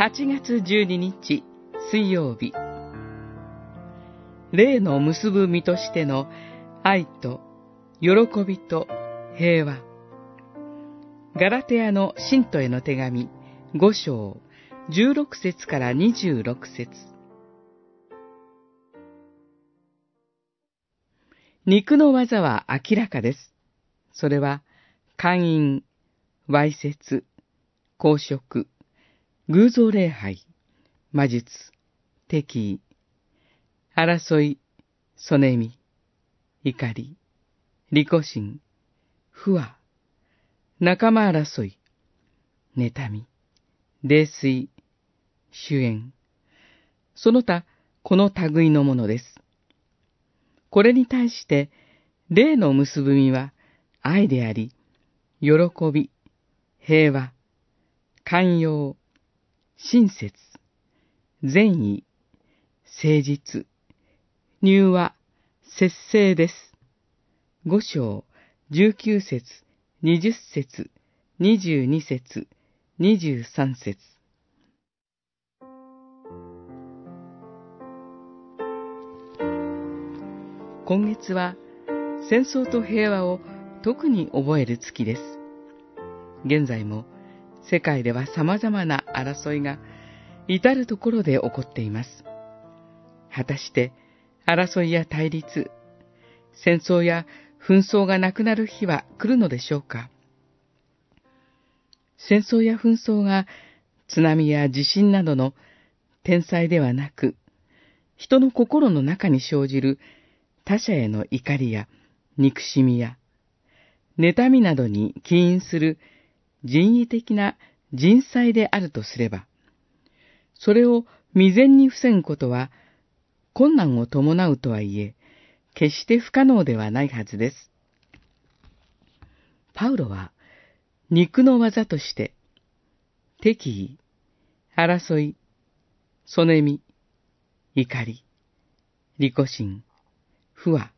8月12日水曜日。霊の結ぶ身としての愛と喜びと平和。ガラテヤの信徒への手紙5章16節から26節。肉の技は明らかです。それは、寛因、わいせつ、公職、偶像礼拝、魔術、敵意、争い、そねみ、怒り、利己心、不和、仲間争い、妬み、泥酔、主演、その他、この類のものです。これに対して、霊の結ぶみは愛であり、喜び、平和、寛容、親切、善意、誠実、入和、節制です。五章、十九節、二十節、二十二節、二十三節。今月は戦争と平和を特に覚える月です。現在も世界では様々な争いが至るところで起こっています。果たして争いや対立、戦争や紛争がなくなる日は来るのでしょうか？戦争や紛争が津波や地震などの天災ではなく、人の心の中に生じる他者への怒りや憎しみや、妬みなどに起因する人為的な人災であるとすれば、それを未然に防ぐことは困難を伴うとはいえ、決して不可能ではないはずです。パウロは、肉の技として、敵意、争い、そねみ、怒り、利己心、不和、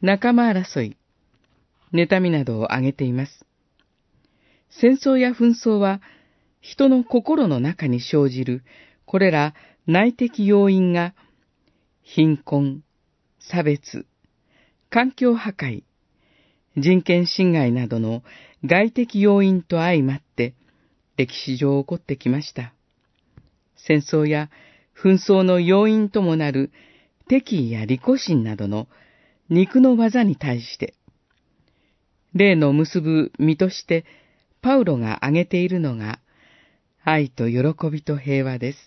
仲間争い、妬みなどを挙げています。戦争や紛争は人の心の中に生じるこれら内的要因が貧困、差別、環境破壊、人権侵害などの外的要因と相まって歴史上起こってきました。戦争や紛争の要因ともなる敵意や利己心などの肉の技に対して、霊の結ぶ身としてパウロが挙げているのが、愛と喜びと平和です。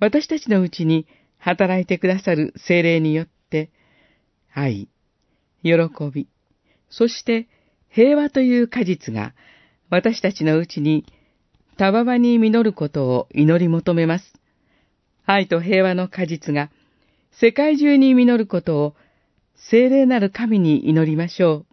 私たちのうちに働いてくださる精霊によって、愛、喜び、そして平和という果実が私たちのうちにたわわに実ることを祈り求めます。愛と平和の果実が世界中に実ることを精霊なる神に祈りましょう。